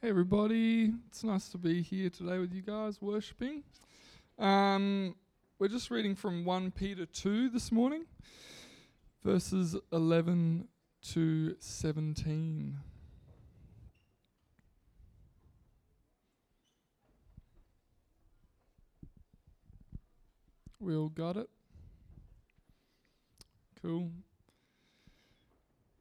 Hey everybody, it's nice to be here today with you guys worshipping. Um, we're just reading from 1 Peter 2 this morning, verses 11 to 17. We all got it? Cool.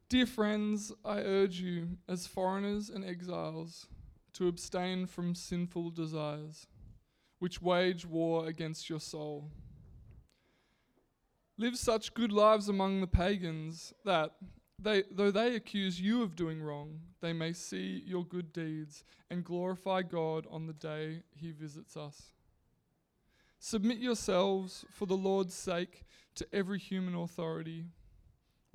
Dear friends, I urge you, as foreigners and exiles, to abstain from sinful desires, which wage war against your soul. Live such good lives among the pagans that, they, though they accuse you of doing wrong, they may see your good deeds and glorify God on the day he visits us. Submit yourselves, for the Lord's sake, to every human authority,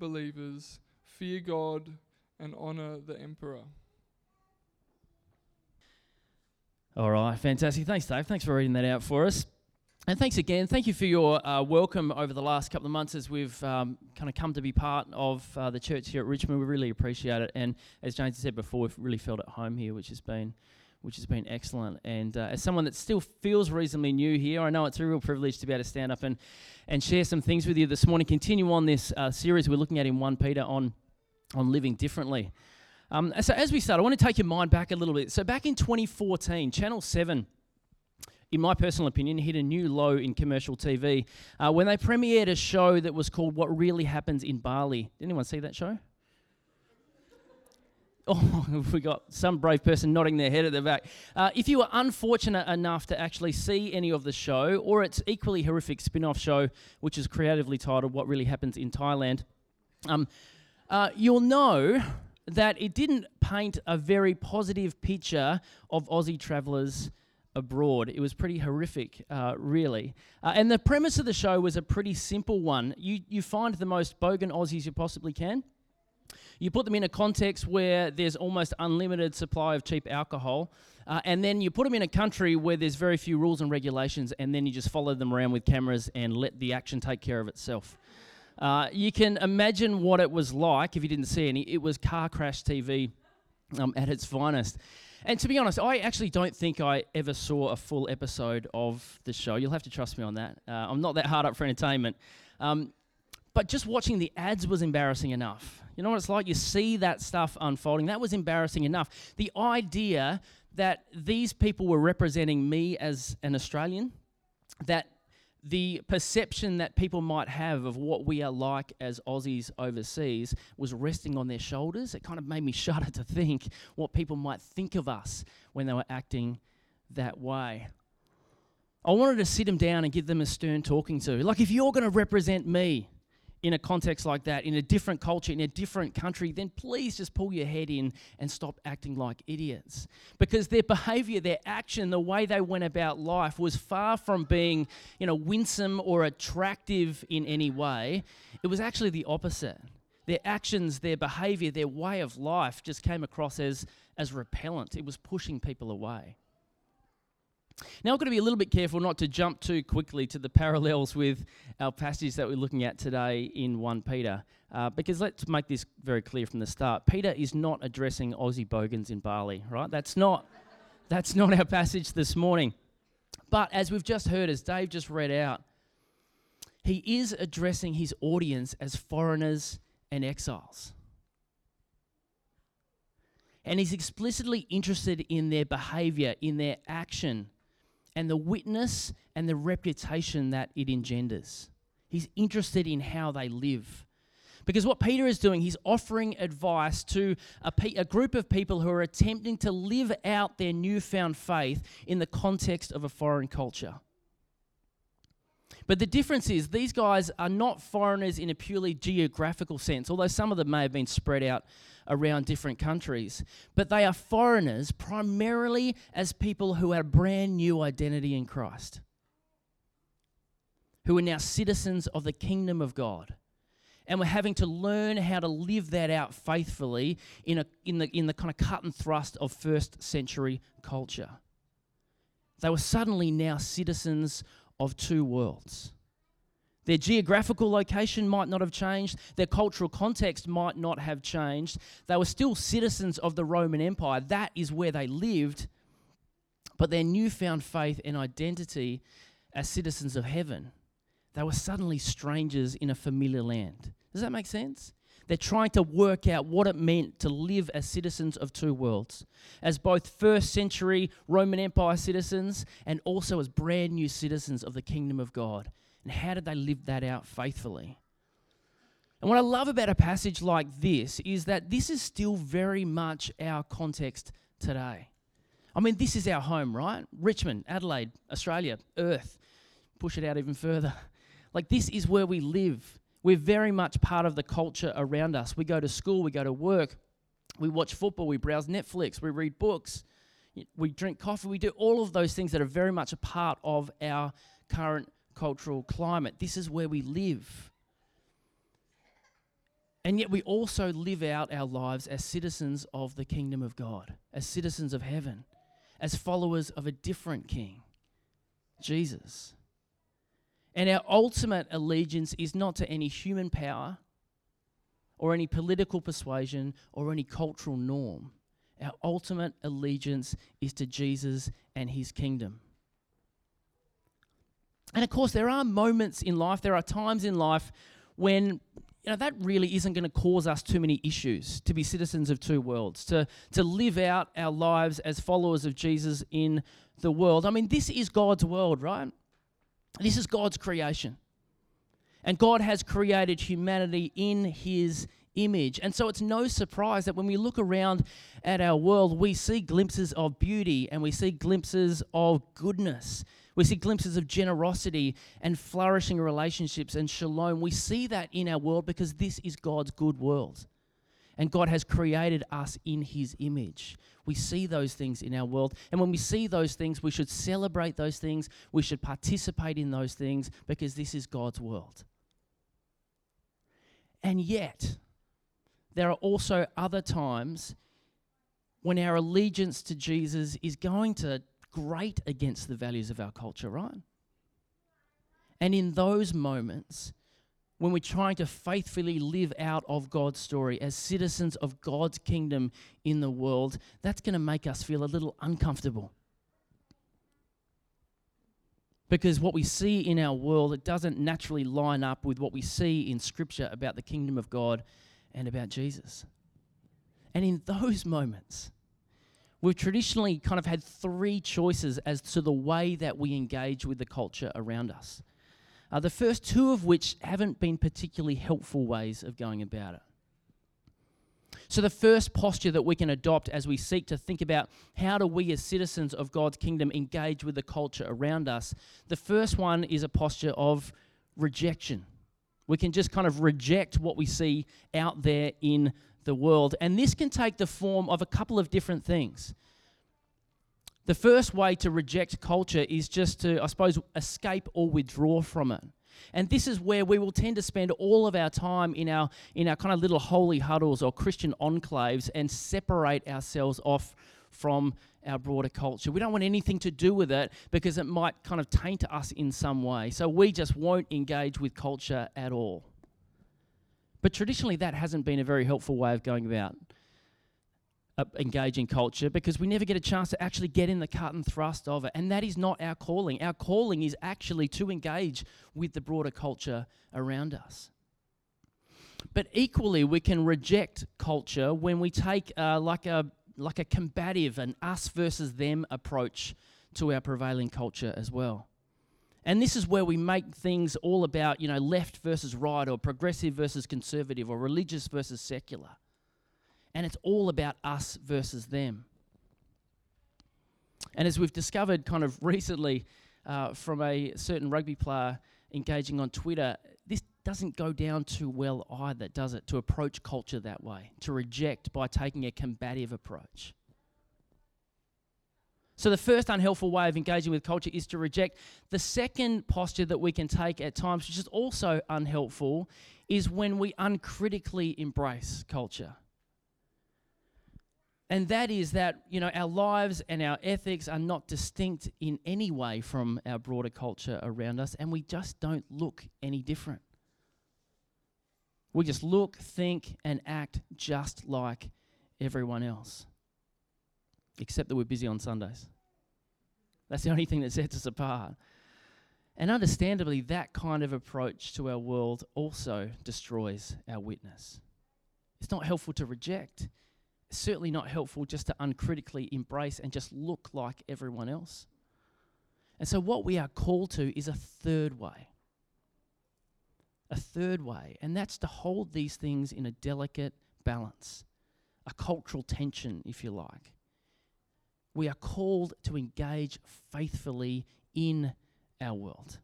believers. Fear God and honor the emperor. All right, fantastic. Thanks, Dave. Thanks for reading that out for us. And thanks again. Thank you for your uh, welcome over the last couple of months as we've um, kind of come to be part of uh, the church here at Richmond. We really appreciate it. And as James said before, we've really felt at home here, which has been which has been excellent. And uh, as someone that still feels reasonably new here, I know it's a real privilege to be able to stand up and, and share some things with you this morning. Continue on this uh, series we're looking at in 1 Peter on, on living differently. Um, so as we start, I want to take your mind back a little bit. So back in 2014, Channel 7 in my personal opinion, hit a new low in commercial TV uh, when they premiered a show that was called What Really Happens in Bali. Did anyone see that show? Oh, we got some brave person nodding their head at the back. Uh, if you were unfortunate enough to actually see any of the show, or its equally horrific spin off show, which is creatively titled What Really Happens in Thailand, um, uh, you'll know that it didn't paint a very positive picture of Aussie travellers abroad. It was pretty horrific, uh, really. Uh, and the premise of the show was a pretty simple one. You, you find the most bogan Aussies you possibly can. You put them in a context where there's almost unlimited supply of cheap alcohol, uh, and then you put them in a country where there's very few rules and regulations, and then you just follow them around with cameras and let the action take care of itself. Uh, you can imagine what it was like if you didn't see any. It was car crash TV um, at its finest. And to be honest, I actually don't think I ever saw a full episode of the show. You'll have to trust me on that. Uh, I'm not that hard up for entertainment. Um, but just watching the ads was embarrassing enough. You know what it's like? You see that stuff unfolding. That was embarrassing enough. The idea that these people were representing me as an Australian, that the perception that people might have of what we are like as Aussies overseas was resting on their shoulders. It kind of made me shudder to think what people might think of us when they were acting that way. I wanted to sit them down and give them a stern talking to. Like, if you're going to represent me, in a context like that, in a different culture, in a different country, then please just pull your head in and stop acting like idiots. Because their behavior, their action, the way they went about life was far from being, you know, winsome or attractive in any way. It was actually the opposite. Their actions, their behavior, their way of life just came across as, as repellent. It was pushing people away. Now, I've got to be a little bit careful not to jump too quickly to the parallels with our passage that we're looking at today in 1 Peter, uh, because let's make this very clear from the start. Peter is not addressing Aussie bogans in Bali, right? That's not, that's not our passage this morning. But as we've just heard, as Dave just read out, he is addressing his audience as foreigners and exiles. And he's explicitly interested in their behavior, in their action and the witness and the reputation that it engenders. He's interested in how they live. Because what Peter is doing, he's offering advice to a, pe- a, group of people who are attempting to live out their newfound faith in the context of a foreign culture. But the difference is these guys are not foreigners in a purely geographical sense, although some of them may have been spread out around different countries. But they are foreigners primarily as people who had a brand new identity in Christ, who are now citizens of the kingdom of God. And we're having to learn how to live that out faithfully in, a, in, the, in the kind of cut and thrust of first century culture. They were suddenly now citizens of two worlds. Their geographical location might not have changed, their cultural context might not have changed. They were still citizens of the Roman Empire. That is where they lived. But their newfound faith and identity as citizens of heaven, they were suddenly strangers in a familiar land. Does that make sense? They're trying to work out what it meant to live as citizens of two worlds, as both first century Roman Empire citizens and also as brand new citizens of the kingdom of God. And how did they live that out faithfully? And what I love about a passage like this is that this is still very much our context today. I mean, this is our home, right? Richmond, Adelaide, Australia, Earth. Push it out even further. Like, this is where we live. We're very much part of the culture around us. We go to school, we go to work, we watch football, we browse Netflix, we read books, we drink coffee, we do all of those things that are very much a part of our current cultural climate. This is where we live. And yet we also live out our lives as citizens of the kingdom of God, as citizens of heaven, as followers of a different king, Jesus. And our ultimate allegiance is not to any human power or any political persuasion or any cultural norm. Our ultimate allegiance is to Jesus and his kingdom. And of course, there are moments in life, there are times in life when you know, that really isn't going to cause us too many issues to be citizens of two worlds, to, to live out our lives as followers of Jesus in the world. I mean, this is God's world, right? This is God's creation. And God has created humanity in his image. And so it's no surprise that when we look around at our world, we see glimpses of beauty and we see glimpses of goodness. We see glimpses of generosity and flourishing relationships and shalom. We see that in our world because this is God's good world. And God has created us in His image. We see those things in our world. And when we see those things, we should celebrate those things. We should participate in those things because this is God's world. And yet, there are also other times when our allegiance to Jesus is going to grate against the values of our culture, right? And in those moments, when we're trying to faithfully live out of God's story as citizens of God's kingdom in the world, that's going to make us feel a little uncomfortable. Because what we see in our world, it doesn't naturally line up with what we see in Scripture about the kingdom of God and about Jesus. And in those moments, we've traditionally kind of had three choices as to the way that we engage with the culture around us. Uh, the first two of which haven't been particularly helpful ways of going about it. So, the first posture that we can adopt as we seek to think about how do we, as citizens of God's kingdom, engage with the culture around us, the first one is a posture of rejection. We can just kind of reject what we see out there in the world. And this can take the form of a couple of different things. The first way to reject culture is just to, I suppose, escape or withdraw from it. And this is where we will tend to spend all of our time in our in our kind of little holy huddles or Christian enclaves and separate ourselves off from our broader culture. We don't want anything to do with it because it might kind of taint us in some way. So we just won't engage with culture at all. But traditionally that hasn't been a very helpful way of going about engaging culture because we never get a chance to actually get in the cut and thrust of it. And that is not our calling. Our calling is actually to engage with the broader culture around us. But equally, we can reject culture when we take uh, like a like a combative and us versus them approach to our prevailing culture as well. And this is where we make things all about, you know, left versus right or progressive versus conservative or religious versus secular and it's all about us versus them. And as we've discovered kind of recently uh, from a certain rugby player engaging on Twitter, this doesn't go down too well either, does it? To approach culture that way, to reject by taking a combative approach. So, the first unhelpful way of engaging with culture is to reject. The second posture that we can take at times, which is also unhelpful, is when we uncritically embrace culture. And that is that, you know, our lives and our ethics are not distinct in any way from our broader culture around us, and we just don't look any different. We just look, think, and act just like everyone else except that we're busy on Sundays. That's the only thing that sets us apart. And understandably, that kind of approach to our world also destroys our witness. It's not helpful to reject. Certainly not helpful just to uncritically embrace and just look like everyone else. And so, what we are called to is a third way. A third way, and that's to hold these things in a delicate balance, a cultural tension, if you like we are called to engage faithfully in our world.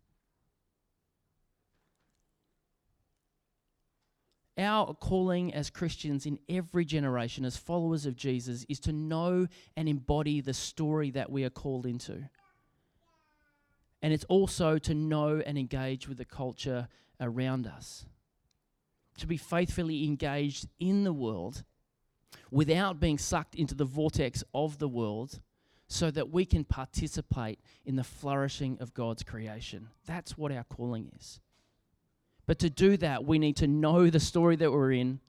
Our calling as Christians in every generation, as followers of Jesus, is to know and embody the story that we are called into. And it's also to know and engage with the culture around us. To be faithfully engaged in the world without being sucked into the vortex of the world so that we can participate in the flourishing of God's creation. That's what our calling is. But to do that, we need to know the story that we're in.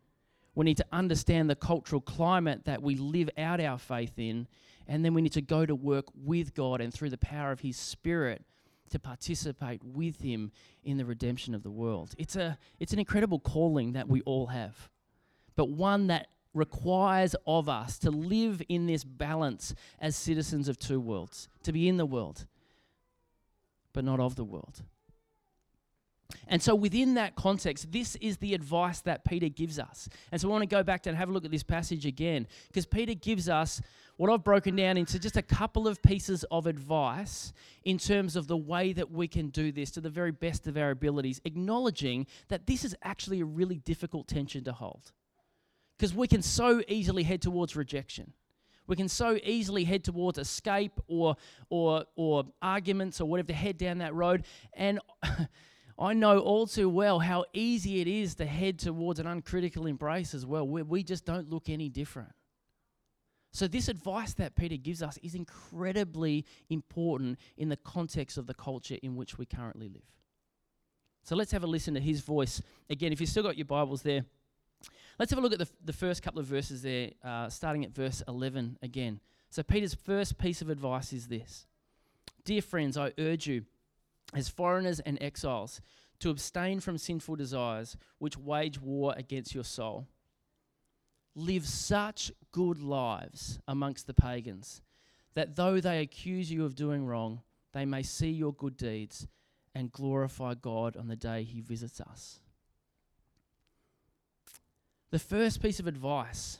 We need to understand the cultural climate that we live out our faith in. And then we need to go to work with God and through the power of His Spirit to participate with Him in the redemption of the world. It's, a, it's an incredible calling that we all have, but one that requires of us to live in this balance as citizens of two worlds, to be in the world, but not of the world. And so, within that context, this is the advice that Peter gives us. And so, I want to go back and have a look at this passage again, because Peter gives us what I've broken down into just a couple of pieces of advice in terms of the way that we can do this to the very best of our abilities, acknowledging that this is actually a really difficult tension to hold. Because we can so easily head towards rejection. We can so easily head towards escape or, or, or arguments or whatever to head down that road. And I know all too well how easy it is to head towards an uncritical embrace as well, where we just don't look any different. So, this advice that Peter gives us is incredibly important in the context of the culture in which we currently live. So, let's have a listen to his voice. Again, if you've still got your Bibles there, Let's have a look at the, the first couple of verses there, uh, starting at verse 11 again. So, Peter's first piece of advice is this Dear friends, I urge you, as foreigners and exiles, to abstain from sinful desires which wage war against your soul. Live such good lives amongst the pagans that though they accuse you of doing wrong, they may see your good deeds and glorify God on the day he visits us. The first piece of advice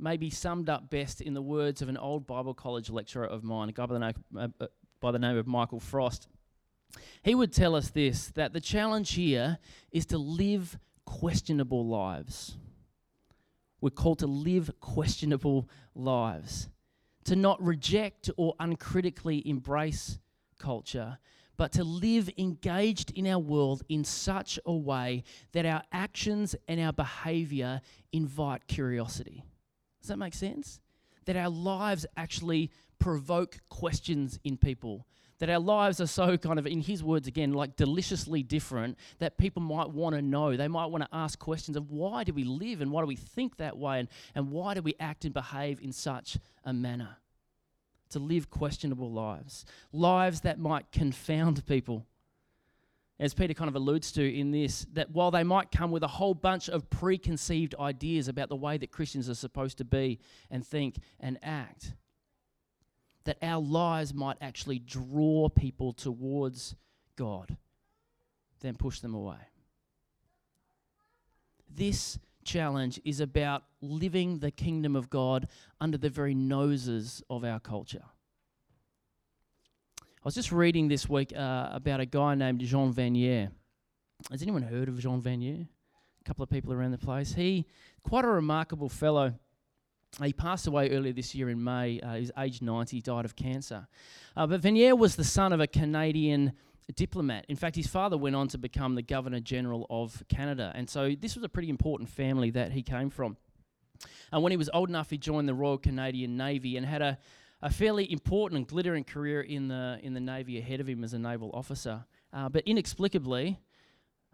may be summed up best in the words of an old Bible college lecturer of mine, a guy by the name, uh, uh, by the name of Michael Frost. He would tell us this that the challenge here is to live questionable lives. We're called to live questionable lives, to not reject or uncritically embrace culture, but to live engaged in our world in such a way that our actions and our behavior invite curiosity. Does that make sense? That our lives actually provoke questions in people. That our lives are so kind of, in his words again, like deliciously different that people might want to know. They might want to ask questions of why do we live and why do we think that way and, and why do we act and behave in such a manner to live questionable lives, lives that might confound people. As Peter kind of alludes to in this, that while they might come with a whole bunch of preconceived ideas about the way that Christians are supposed to be and think and act, that our lives might actually draw people towards God, then push them away. This challenge is about living the kingdom of God under the very noses of our culture. I was just reading this week uh, about a guy named Jean Vanier. Has anyone heard of Jean Vanier? A couple of people around the place. He, quite a remarkable fellow. He passed away earlier this year in May. Uh, he was aged 90, died of cancer. Uh, but Vanier was the son of a Canadian diplomat. In fact, his father went on to become the Governor General of Canada. And so this was a pretty important family that he came from. And when he was old enough, he joined the Royal Canadian Navy and had a, a fairly important and glittering career in the, in the Navy ahead of him as a naval officer. Uh, but inexplicably,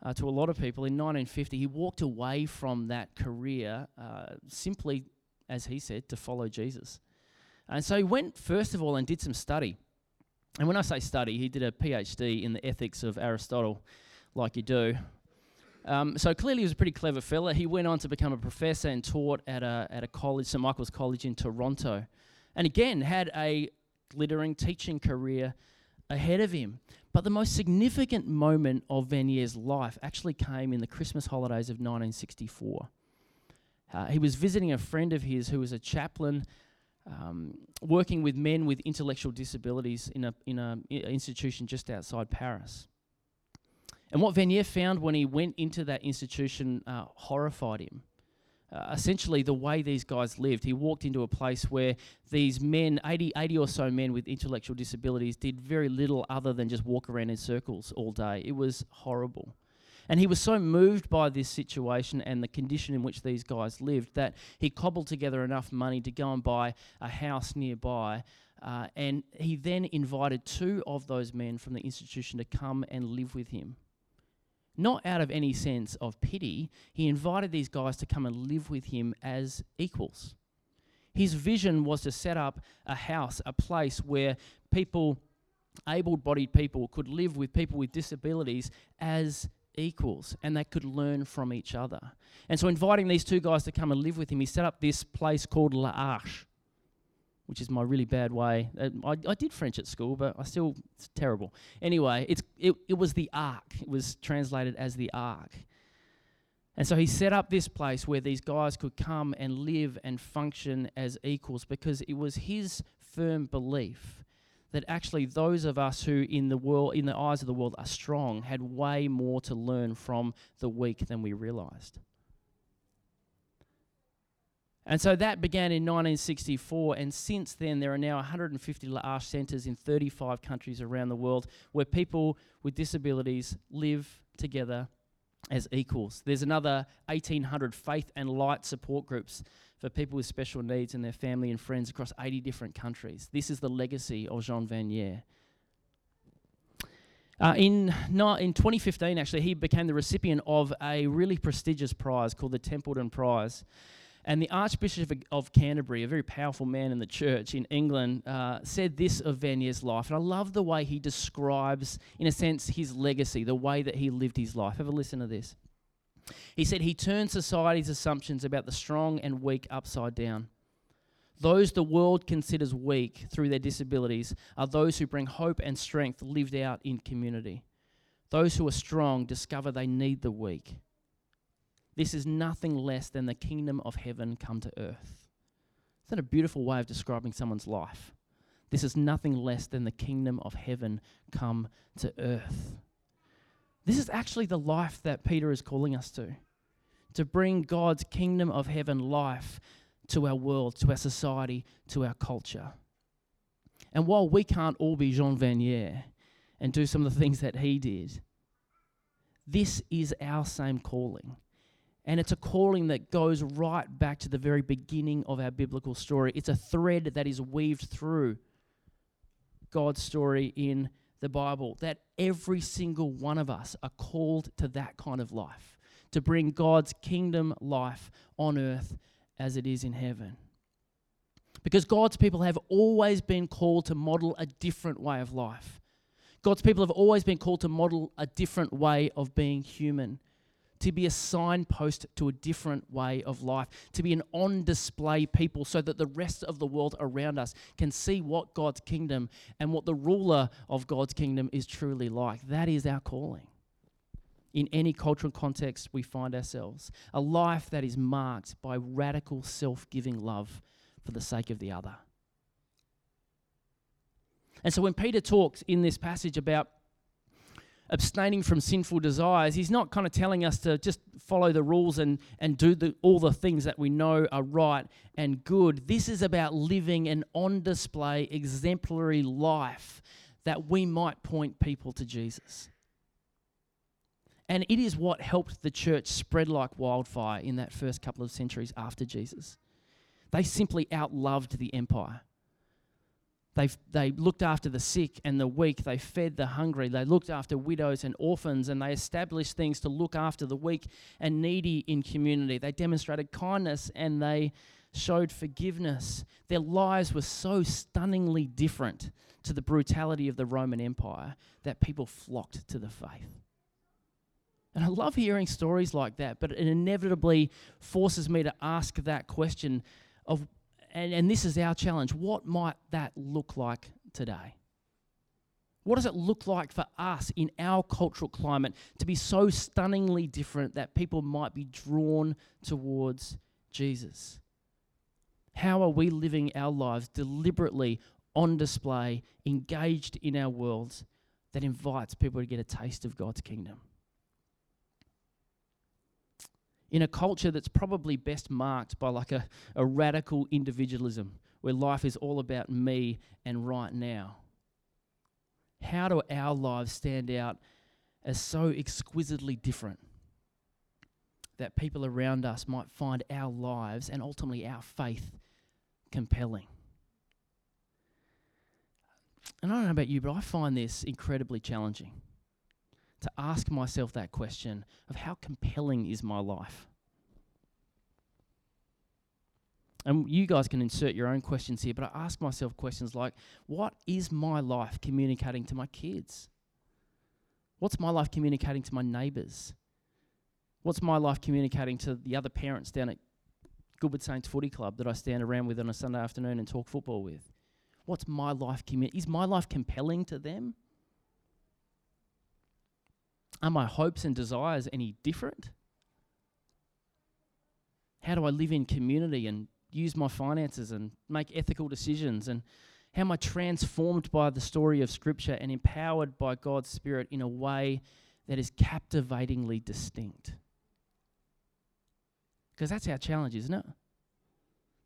uh, to a lot of people, in 1950, he walked away from that career uh, simply, as he said, to follow Jesus. And so he went, first of all, and did some study. And when I say study, he did a PhD in the ethics of Aristotle, like you do. Um, so clearly, he was a pretty clever fella. He went on to become a professor and taught at a, at a college, St. Michael's College in Toronto. And again, had a glittering teaching career ahead of him. But the most significant moment of Vanier's life actually came in the Christmas holidays of 1964. Uh, he was visiting a friend of his who was a chaplain um, working with men with intellectual disabilities in an in a institution just outside Paris. And what Vanier found when he went into that institution uh, horrified him. Uh, essentially, the way these guys lived, he walked into a place where these men, 80, 80 or so men with intellectual disabilities, did very little other than just walk around in circles all day. It was horrible. And he was so moved by this situation and the condition in which these guys lived that he cobbled together enough money to go and buy a house nearby. Uh, and he then invited two of those men from the institution to come and live with him not out of any sense of pity, he invited these guys to come and live with him as equals. His vision was to set up a house, a place where people, able bodied people, could live with people with disabilities as equals and they could learn from each other. And so, inviting these two guys to come and live with him, he set up this place called L'Arche which is my really bad way. Uh, I, I did French at school, but I still, it's terrible. Anyway, it's, it, it was the ark. It was translated as the ark. And so he set up this place where these guys could come and live and function as equals because it was his firm belief that actually those of us who in the world in the eyes of the world are strong had way more to learn from the weak than we realized. And so that began in 1964, and since then, there are now 150 L'Arche centres in 35 countries around the world where people with disabilities live together as equals. There's another 1,800 faith and light support groups for people with special needs and their family and friends across 80 different countries. This is the legacy of Jean Vanier. Uh, in, in 2015, actually, he became the recipient of a really prestigious prize called the Templeton Prize. And the Archbishop of Canterbury, a very powerful man in the church in England, uh, said this of Vanier's life. And I love the way he describes, in a sense, his legacy, the way that he lived his life. Have a listen to this. He said, He turned society's assumptions about the strong and weak upside down. Those the world considers weak through their disabilities are those who bring hope and strength lived out in community. Those who are strong discover they need the weak. This is nothing less than the kingdom of heaven come to earth. Isn't that a beautiful way of describing someone's life? This is nothing less than the kingdom of heaven come to earth. This is actually the life that Peter is calling us to to bring God's kingdom of heaven life to our world, to our society, to our culture. And while we can't all be Jean Vanier and do some of the things that he did, this is our same calling. And it's a calling that goes right back to the very beginning of our biblical story. It's a thread that is weaved through God's story in the Bible that every single one of us are called to that kind of life, to bring God's kingdom life on earth as it is in heaven. Because God's people have always been called to model a different way of life. God's people have always been called to model a different way of being human to be a signpost to a different way of life, to be an on display people so that the rest of the world around us can see what God's kingdom and what the ruler of God's kingdom is truly like. That is our calling. In any cultural context we find ourselves, a life that is marked by radical self giving love for the sake of the other. And so when Peter talks in this passage about abstaining from sinful desires, he's not kind of telling us to just follow the rules and, and do the, all the things that we know are right and good. This is about living an on display, exemplary life that we might point people to Jesus. And it is what helped the church spread like wildfire in that first couple of centuries after Jesus. They simply outloved the empire. They, they looked after the sick and the weak. They fed the hungry. They looked after widows and orphans. And they established things to look after the weak and needy in community. They demonstrated kindness and they showed forgiveness. Their lives were so stunningly different to the brutality of the Roman Empire that people flocked to the faith. And I love hearing stories like that, but it inevitably forces me to ask that question of, and, and this is our challenge what might that look like today? What does it look like for us in our cultural climate to be so stunningly different that people might be drawn towards Jesus? How are we living our lives deliberately on display, engaged in our world that invites people to get a taste of God's kingdom? In a culture that's probably best marked by like a, a radical individualism where life is all about me and right now. How do our lives stand out as so exquisitely different that people around us might find our lives and ultimately our faith compelling? And I don't know about you, but I find this incredibly challenging to ask myself that question of how compelling is my life? And you guys can insert your own questions here, but I ask myself questions like what is my life communicating to my kids? What's my life communicating to my neighbours? What's my life communicating to the other parents down at Goodwood Saints Footy Club that I stand around with on a Sunday afternoon and talk football with? What's my life commu- is my life compelling to them? Are my hopes and desires any different? How do I live in community and use my finances and make ethical decisions? And how am I transformed by the story of Scripture and empowered by God's Spirit in a way that is captivatingly distinct? Because that's our challenge, isn't it?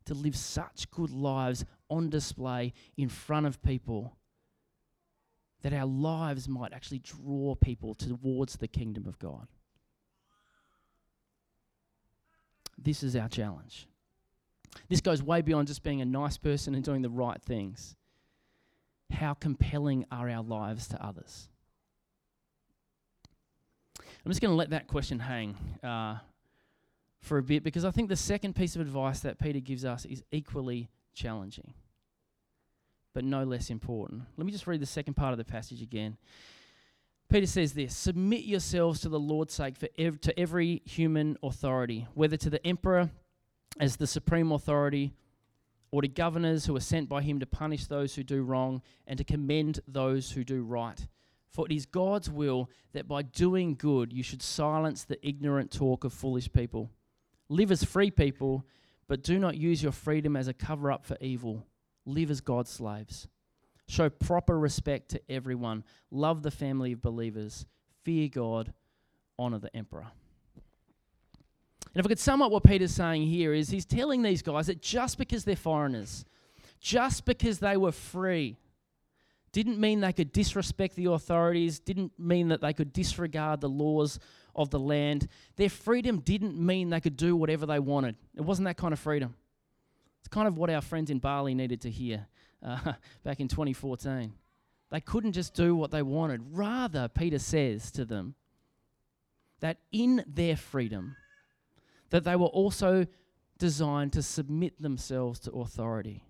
To live such good lives on display in front of people that our lives might actually draw people towards the kingdom of God. This is our challenge. This goes way beyond just being a nice person and doing the right things. How compelling are our lives to others? I'm just going to let that question hang uh, for a bit because I think the second piece of advice that Peter gives us is equally challenging but no less important. Let me just read the second part of the passage again. Peter says this Submit yourselves to the Lord's sake for ev- to every human authority, whether to the emperor as the supreme authority, or to governors who are sent by him to punish those who do wrong and to commend those who do right. For it is God's will that by doing good you should silence the ignorant talk of foolish people. Live as free people, but do not use your freedom as a cover up for evil live as God's slaves. Show proper respect to everyone. Love the family of believers. Fear God. Honor the emperor. And if I could sum up what Peter's saying here is he's telling these guys that just because they're foreigners, just because they were free, didn't mean they could disrespect the authorities, didn't mean that they could disregard the laws of the land. Their freedom didn't mean they could do whatever they wanted. It wasn't that kind of freedom. It's kind of what our friends in Bali needed to hear uh, back in 2014. They couldn't just do what they wanted. Rather, Peter says to them that in their freedom, that they were also designed to submit themselves to authority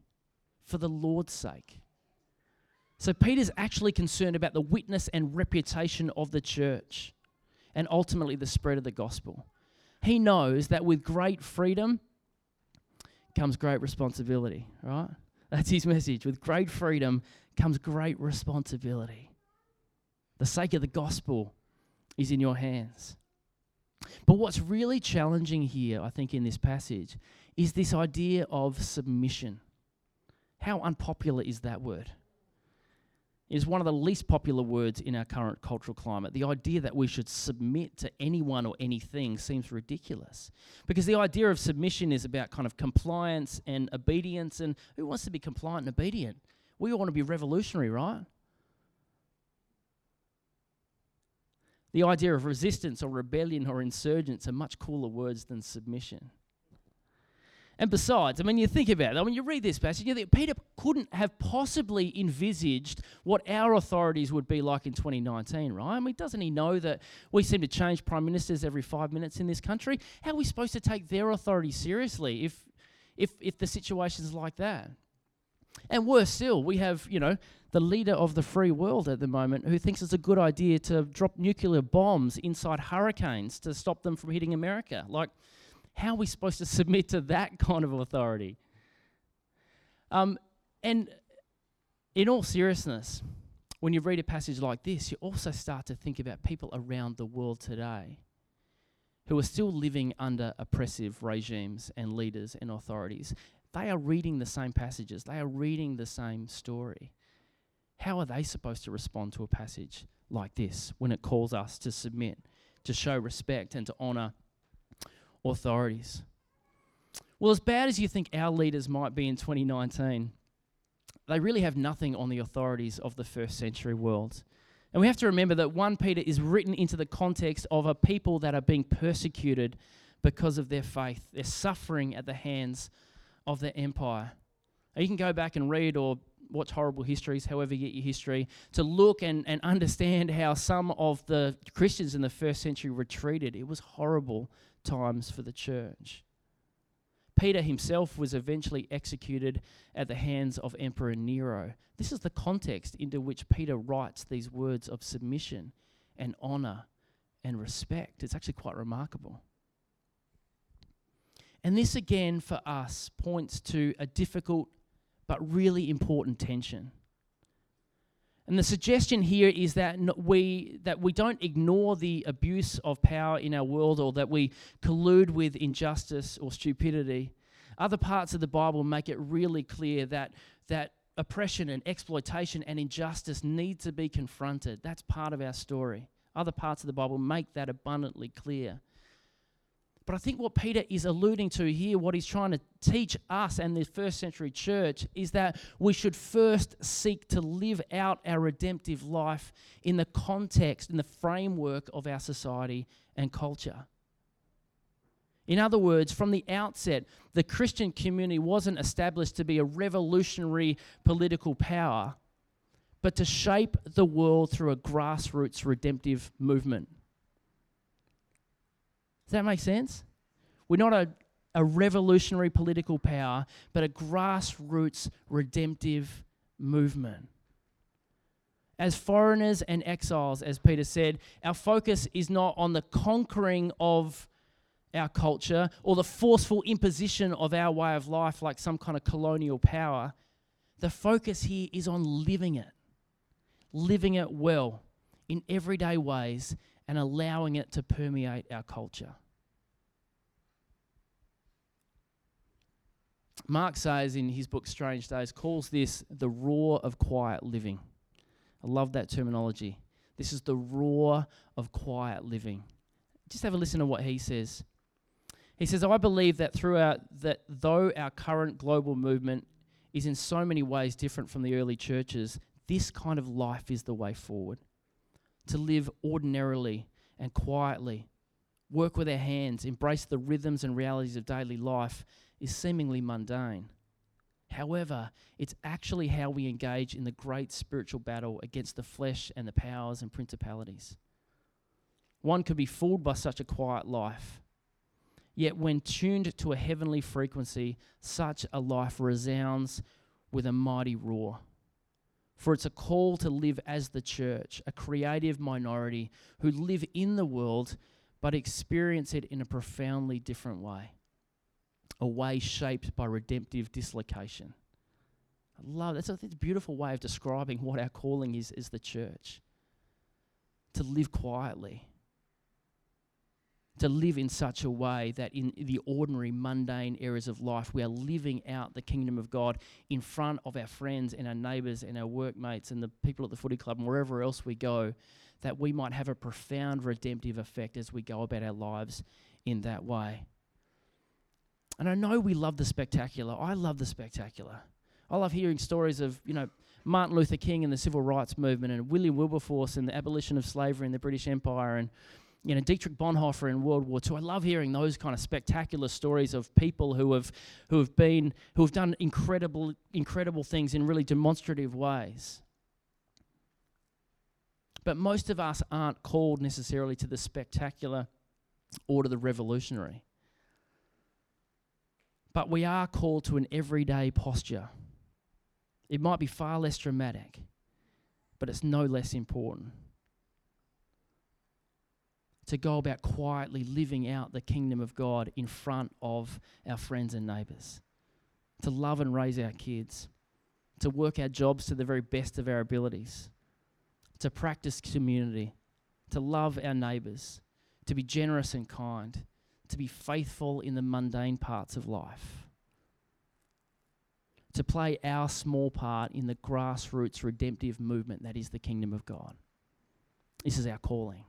for the Lord's sake. So Peter's actually concerned about the witness and reputation of the church and ultimately the spread of the gospel. He knows that with great freedom comes great responsibility, right? That's his message. With great freedom comes great responsibility. The sake of the gospel is in your hands. But what's really challenging here, I think, in this passage, is this idea of submission. How unpopular is that word? Is one of the least popular words in our current cultural climate. The idea that we should submit to anyone or anything seems ridiculous. Because the idea of submission is about kind of compliance and obedience, and who wants to be compliant and obedient? We all want to be revolutionary, right? The idea of resistance or rebellion or insurgence are much cooler words than submission. And besides, I mean, you think about it, when you read this passage, you think Peter couldn't have possibly envisaged what our authorities would be like in 2019, right? I mean, doesn't he know that we seem to change prime ministers every five minutes in this country? How are we supposed to take their authority seriously if, if, if the situation's like that? And worse still, we have, you know, the leader of the free world at the moment who thinks it's a good idea to drop nuclear bombs inside hurricanes to stop them from hitting America. Like, how are we supposed to submit to that kind of authority? Um, and in all seriousness, when you read a passage like this, you also start to think about people around the world today who are still living under oppressive regimes and leaders and authorities. They are reading the same passages, they are reading the same story. How are they supposed to respond to a passage like this when it calls us to submit, to show respect, and to honour authorities. Well, as bad as you think our leaders might be in 2019, they really have nothing on the authorities of the first century world. And we have to remember that 1 Peter is written into the context of a people that are being persecuted because of their faith. They're suffering at the hands of the empire. Now, you can go back and read or watch horrible histories, however you get your history, to look and, and understand how some of the Christians in the first century retreated. It was horrible times for the church. Peter himself was eventually executed at the hands of Emperor Nero. This is the context into which Peter writes these words of submission and honor and respect. It's actually quite remarkable. And this again for us points to a difficult but really important tension. And the suggestion here is that we, that we don't ignore the abuse of power in our world or that we collude with injustice or stupidity. Other parts of the Bible make it really clear that, that oppression and exploitation and injustice need to be confronted. That's part of our story. Other parts of the Bible make that abundantly clear. But I think what Peter is alluding to here, what he's trying to teach us and the first century church, is that we should first seek to live out our redemptive life in the context, in the framework of our society and culture. In other words, from the outset, the Christian community wasn't established to be a revolutionary political power, but to shape the world through a grassroots redemptive movement. Does that make sense? We're not a, a revolutionary political power, but a grassroots redemptive movement. As foreigners and exiles, as Peter said, our focus is not on the conquering of our culture or the forceful imposition of our way of life like some kind of colonial power. The focus here is on living it, living it well in everyday ways and allowing it to permeate our culture. Mark Sayers in his book Strange Days, calls this the roar of quiet living. I love that terminology. This is the roar of quiet living. Just have a listen to what he says. He says, I believe that throughout that though our current global movement is in so many ways different from the early churches, this kind of life is the way forward to live ordinarily and quietly, work with our hands, embrace the rhythms and realities of daily life is seemingly mundane. However, it's actually how we engage in the great spiritual battle against the flesh and the powers and principalities. One could be fooled by such a quiet life. Yet, when tuned to a heavenly frequency, such a life resounds with a mighty roar. For it's a call to live as the church, a creative minority who live in the world but experience it in a profoundly different way, a way shaped by redemptive dislocation. I love that's a, that's a beautiful way of describing what our calling is as the church. To live quietly, to live in such a way that in the ordinary, mundane areas of life, we are living out the kingdom of God in front of our friends and our neighbours and our workmates and the people at the footy club and wherever else we go, that we might have a profound redemptive effect as we go about our lives in that way. And I know we love the spectacular. I love the spectacular. I love hearing stories of, you know, Martin Luther King and the civil rights movement and William Wilberforce and the abolition of slavery in the British Empire and you know Dietrich Bonhoeffer in World War II. I love hearing those kind of spectacular stories of people who have who have been who have done incredible incredible things in really demonstrative ways. But most of us aren't called necessarily to the spectacular or to the revolutionary. But we are called to an everyday posture it might be far less dramatic, but it's no less important. To go about quietly living out the kingdom of God in front of our friends and neighbours. To love and raise our kids. To work our jobs to the very best of our abilities. To practice community. To love our neighbours. To be generous and kind. To be faithful in the mundane parts of life to play our small part in the grassroots redemptive movement that is the kingdom of God. This is our calling.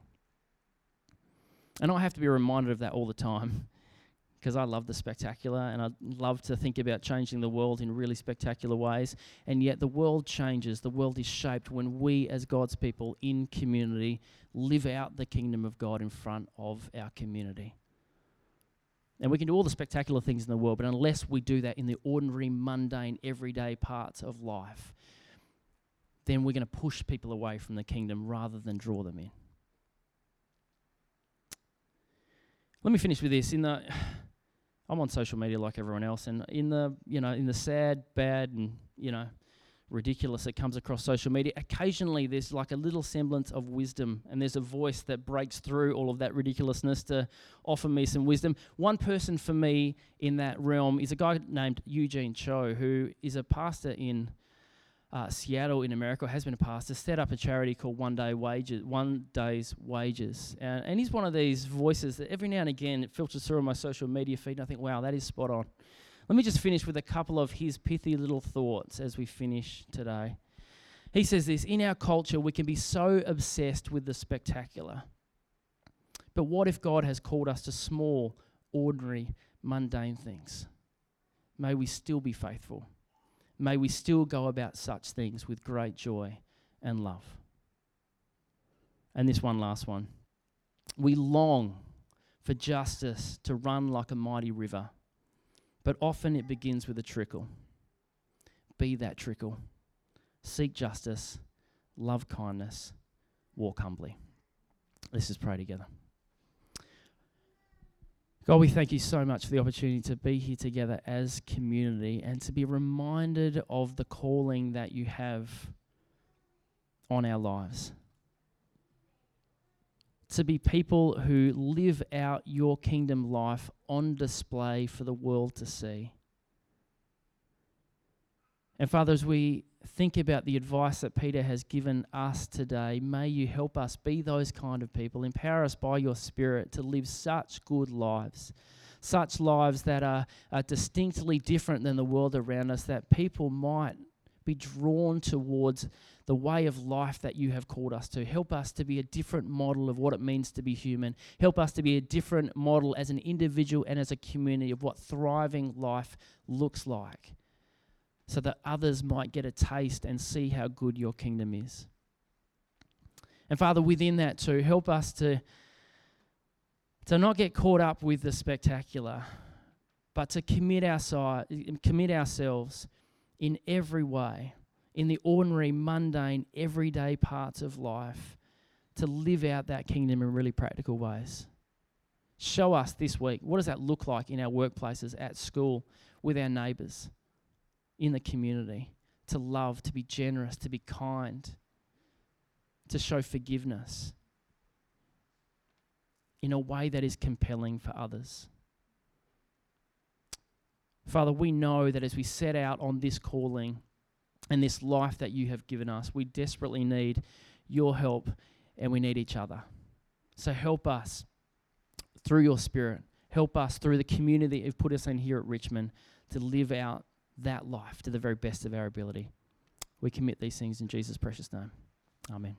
And I have to be reminded of that all the time because I love the spectacular and I love to think about changing the world in really spectacular ways. And yet, the world changes, the world is shaped when we, as God's people in community, live out the kingdom of God in front of our community. And we can do all the spectacular things in the world, but unless we do that in the ordinary, mundane, everyday parts of life, then we're going to push people away from the kingdom rather than draw them in. Let me finish with this. In the, I'm on social media like everyone else, and in the, you know, in the sad, bad, and you know, ridiculous that comes across social media. Occasionally, there's like a little semblance of wisdom, and there's a voice that breaks through all of that ridiculousness to offer me some wisdom. One person for me in that realm is a guy named Eugene Cho, who is a pastor in uh, Seattle in America, has been a pastor, set up a charity called One Day Wages, One Day's Wages, and, and he's one of these voices that every now and again it filters through on my social media feed, and I think, wow, that is spot on. Let me just finish with a couple of his pithy little thoughts as we finish today. He says this In our culture, we can be so obsessed with the spectacular. But what if God has called us to small, ordinary, mundane things? May we still be faithful. May we still go about such things with great joy and love. And this one last one. We long for justice to run like a mighty river but often it begins with a trickle. Be that trickle. Seek justice, love kindness, walk humbly. Let's just pray together. God, we thank you so much for the opportunity to be here together as community and to be reminded of the calling that you have on our lives to be people who live out your kingdom life on display for the world to see. And Father, as we think about the advice that Peter has given us today, may you help us be those kind of people. Empower us by your Spirit to live such good lives, such lives that are, are distinctly different than the world around us, that people might be drawn towards the way of life that you have called us to. Help us to be a different model of what it means to be human. Help us to be a different model as an individual and as a community of what thriving life looks like so that others might get a taste and see how good your kingdom is. And Father, within that too, help us to, to not get caught up with the spectacular, but to commit, our commit ourselves in every way in the ordinary, mundane, everyday parts of life to live out that kingdom in really practical ways. Show us this week what does that look like in our workplaces, at school, with our neighbours, in the community, to love, to be generous, to be kind, to show forgiveness in a way that is compelling for others. Father, we know that as we set out on this calling, and this life that you have given us. We desperately need your help and we need each other. So help us through your Spirit. Help us through the community you've put us in here at Richmond to live out that life to the very best of our ability. We commit these things in Jesus' precious name. Amen.